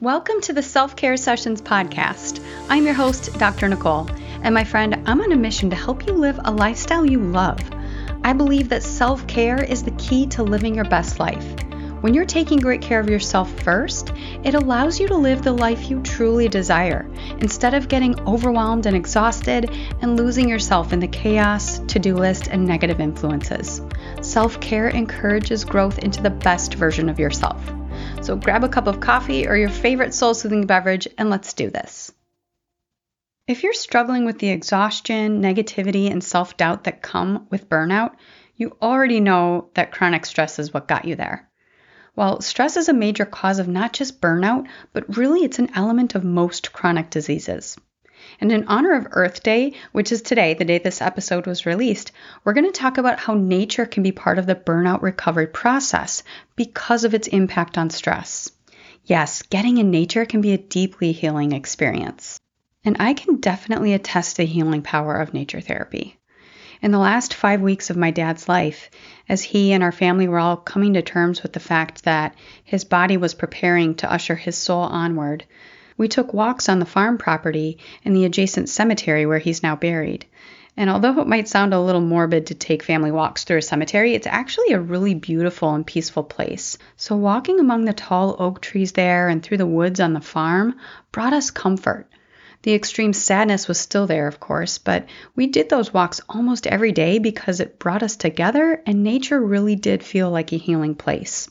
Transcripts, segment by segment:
Welcome to the Self Care Sessions podcast. I'm your host, Dr. Nicole, and my friend, I'm on a mission to help you live a lifestyle you love. I believe that self care is the key to living your best life. When you're taking great care of yourself first, it allows you to live the life you truly desire instead of getting overwhelmed and exhausted and losing yourself in the chaos, to do list, and negative influences. Self care encourages growth into the best version of yourself. So grab a cup of coffee or your favorite soul soothing beverage and let's do this. If you're struggling with the exhaustion, negativity, and self doubt that come with burnout, you already know that chronic stress is what got you there. Well, stress is a major cause of not just burnout, but really it's an element of most chronic diseases. And in honor of Earth Day, which is today, the day this episode was released, we're going to talk about how nature can be part of the burnout recovery process because of its impact on stress. Yes, getting in nature can be a deeply healing experience. And I can definitely attest to the healing power of nature therapy. In the last five weeks of my dad's life, as he and our family were all coming to terms with the fact that his body was preparing to usher his soul onward, we took walks on the farm property and the adjacent cemetery where he's now buried. And although it might sound a little morbid to take family walks through a cemetery, it's actually a really beautiful and peaceful place. So, walking among the tall oak trees there and through the woods on the farm brought us comfort. The extreme sadness was still there, of course, but we did those walks almost every day because it brought us together and nature really did feel like a healing place.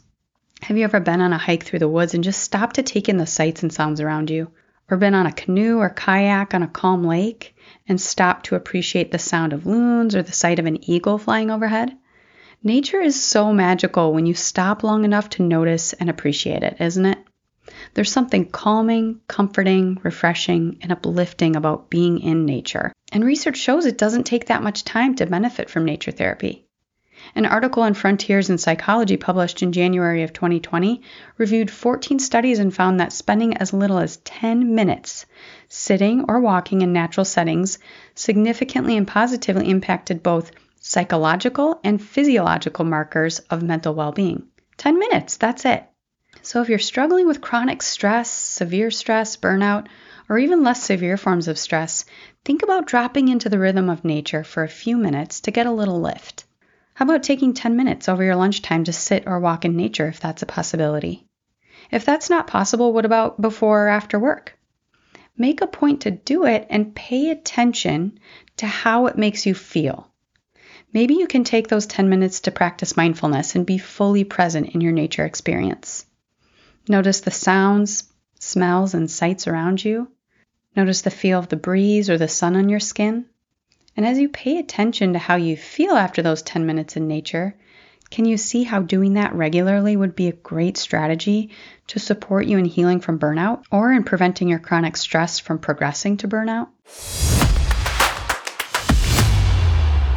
Have you ever been on a hike through the woods and just stopped to take in the sights and sounds around you? Or been on a canoe or kayak on a calm lake and stopped to appreciate the sound of loons or the sight of an eagle flying overhead? Nature is so magical when you stop long enough to notice and appreciate it, isn't it? There's something calming, comforting, refreshing, and uplifting about being in nature. And research shows it doesn't take that much time to benefit from nature therapy. An article in Frontiers in Psychology published in January of 2020 reviewed 14 studies and found that spending as little as 10 minutes sitting or walking in natural settings significantly and positively impacted both psychological and physiological markers of mental well being. 10 minutes, that's it. So, if you're struggling with chronic stress, severe stress, burnout, or even less severe forms of stress, think about dropping into the rhythm of nature for a few minutes to get a little lift. How about taking 10 minutes over your lunchtime to sit or walk in nature if that's a possibility? If that's not possible, what about before or after work? Make a point to do it and pay attention to how it makes you feel. Maybe you can take those 10 minutes to practice mindfulness and be fully present in your nature experience. Notice the sounds, smells, and sights around you. Notice the feel of the breeze or the sun on your skin. And as you pay attention to how you feel after those 10 minutes in nature, can you see how doing that regularly would be a great strategy to support you in healing from burnout or in preventing your chronic stress from progressing to burnout?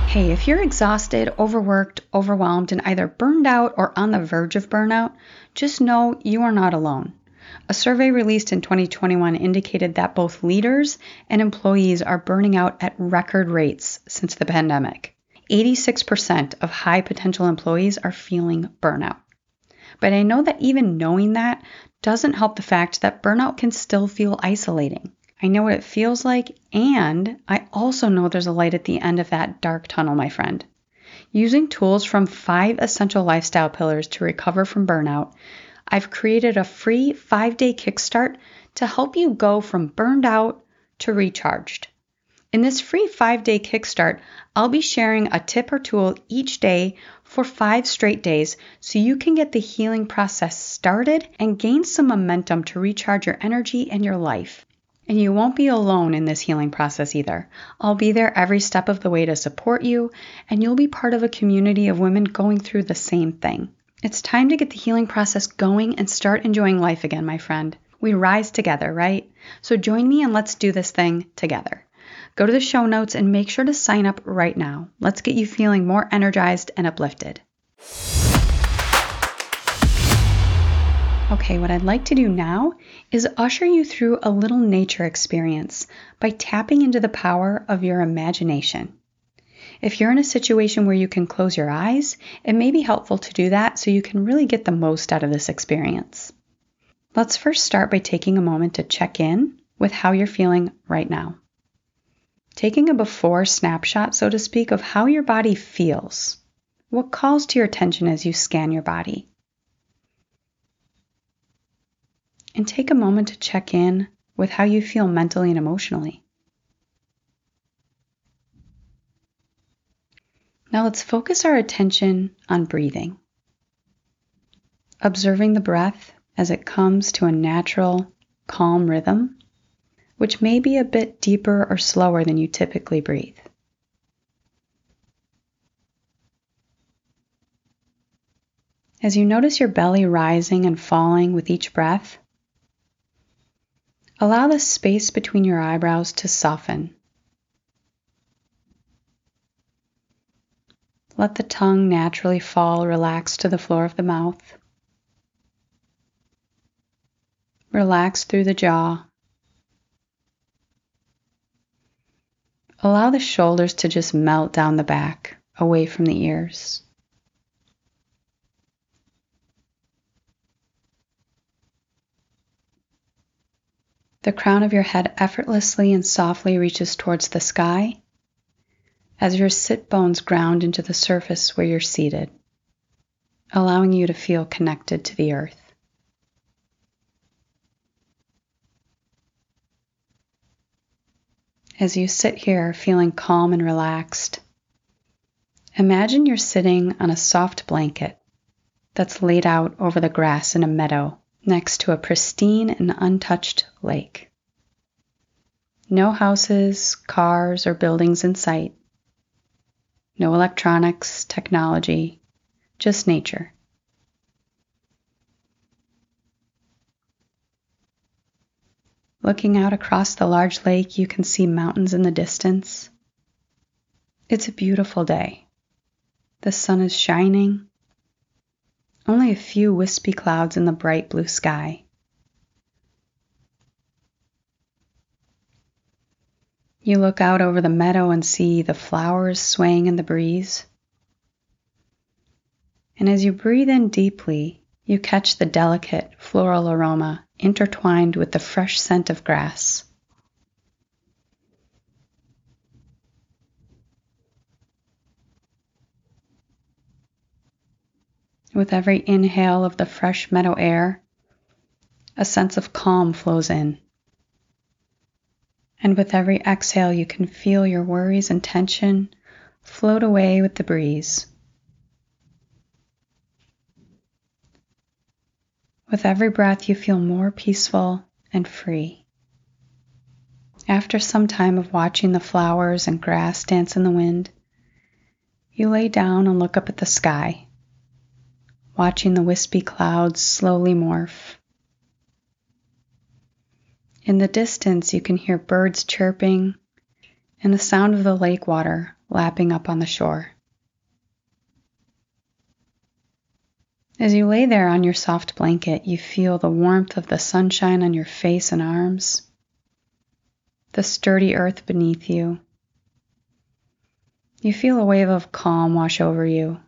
Hey, if you're exhausted, overworked, overwhelmed, and either burned out or on the verge of burnout, just know you are not alone. A survey released in 2021 indicated that both leaders and employees are burning out at record rates since the pandemic. 86% of high potential employees are feeling burnout. But I know that even knowing that doesn't help the fact that burnout can still feel isolating. I know what it feels like, and I also know there's a light at the end of that dark tunnel, my friend. Using tools from five essential lifestyle pillars to recover from burnout, I've created a free five day kickstart to help you go from burned out to recharged. In this free five day kickstart, I'll be sharing a tip or tool each day for five straight days so you can get the healing process started and gain some momentum to recharge your energy and your life. And you won't be alone in this healing process either. I'll be there every step of the way to support you, and you'll be part of a community of women going through the same thing. It's time to get the healing process going and start enjoying life again, my friend. We rise together, right? So join me and let's do this thing together. Go to the show notes and make sure to sign up right now. Let's get you feeling more energized and uplifted. Okay, what I'd like to do now is usher you through a little nature experience by tapping into the power of your imagination. If you're in a situation where you can close your eyes, it may be helpful to do that so you can really get the most out of this experience. Let's first start by taking a moment to check in with how you're feeling right now. Taking a before snapshot, so to speak, of how your body feels. What calls to your attention as you scan your body? And take a moment to check in with how you feel mentally and emotionally. Now let's focus our attention on breathing. Observing the breath as it comes to a natural, calm rhythm, which may be a bit deeper or slower than you typically breathe. As you notice your belly rising and falling with each breath, allow the space between your eyebrows to soften Let the tongue naturally fall relaxed to the floor of the mouth. Relax through the jaw. Allow the shoulders to just melt down the back, away from the ears. The crown of your head effortlessly and softly reaches towards the sky as your sit bones ground into the surface where you're seated, allowing you to feel connected to the earth. As you sit here feeling calm and relaxed, imagine you're sitting on a soft blanket that's laid out over the grass in a meadow next to a pristine and untouched lake. No houses, cars, or buildings in sight no electronics, technology, just nature. Looking out across the large lake, you can see mountains in the distance. It's a beautiful day. The sun is shining. Only a few wispy clouds in the bright blue sky. You look out over the meadow and see the flowers swaying in the breeze. And as you breathe in deeply, you catch the delicate floral aroma intertwined with the fresh scent of grass. With every inhale of the fresh meadow air, a sense of calm flows in. And with every exhale, you can feel your worries and tension float away with the breeze. With every breath, you feel more peaceful and free. After some time of watching the flowers and grass dance in the wind, you lay down and look up at the sky, watching the wispy clouds slowly morph in the distance, you can hear birds chirping and the sound of the lake water lapping up on the shore. As you lay there on your soft blanket, you feel the warmth of the sunshine on your face and arms, the sturdy earth beneath you. You feel a wave of calm wash over you,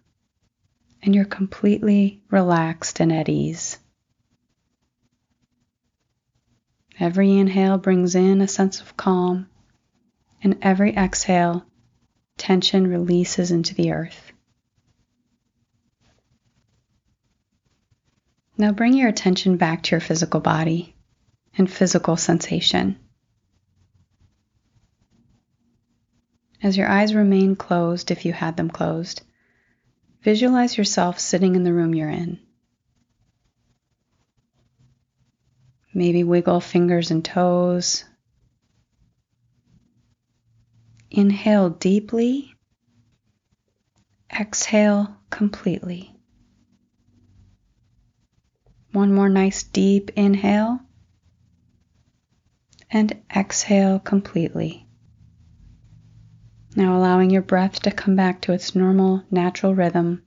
and you're completely relaxed and at ease. Every inhale brings in a sense of calm, and every exhale, tension releases into the earth. Now bring your attention back to your physical body and physical sensation. As your eyes remain closed, if you had them closed, visualize yourself sitting in the room you're in. Maybe wiggle fingers and toes. Inhale deeply. Exhale completely. One more nice deep inhale. And exhale completely. Now allowing your breath to come back to its normal, natural rhythm.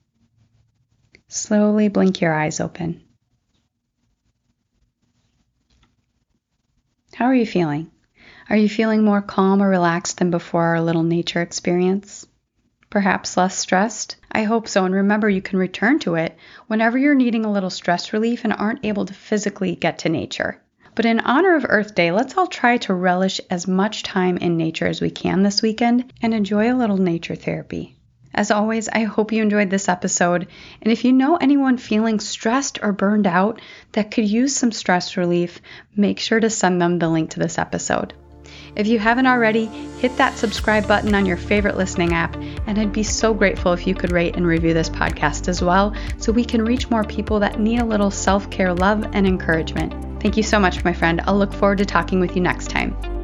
Slowly blink your eyes open. How are you feeling? Are you feeling more calm or relaxed than before our little nature experience? Perhaps less stressed? I hope so. And remember, you can return to it whenever you're needing a little stress relief and aren't able to physically get to nature. But in honor of Earth Day, let's all try to relish as much time in nature as we can this weekend and enjoy a little nature therapy. As always, I hope you enjoyed this episode. And if you know anyone feeling stressed or burned out that could use some stress relief, make sure to send them the link to this episode. If you haven't already, hit that subscribe button on your favorite listening app, and I'd be so grateful if you could rate and review this podcast as well so we can reach more people that need a little self care love and encouragement. Thank you so much, my friend. I'll look forward to talking with you next time.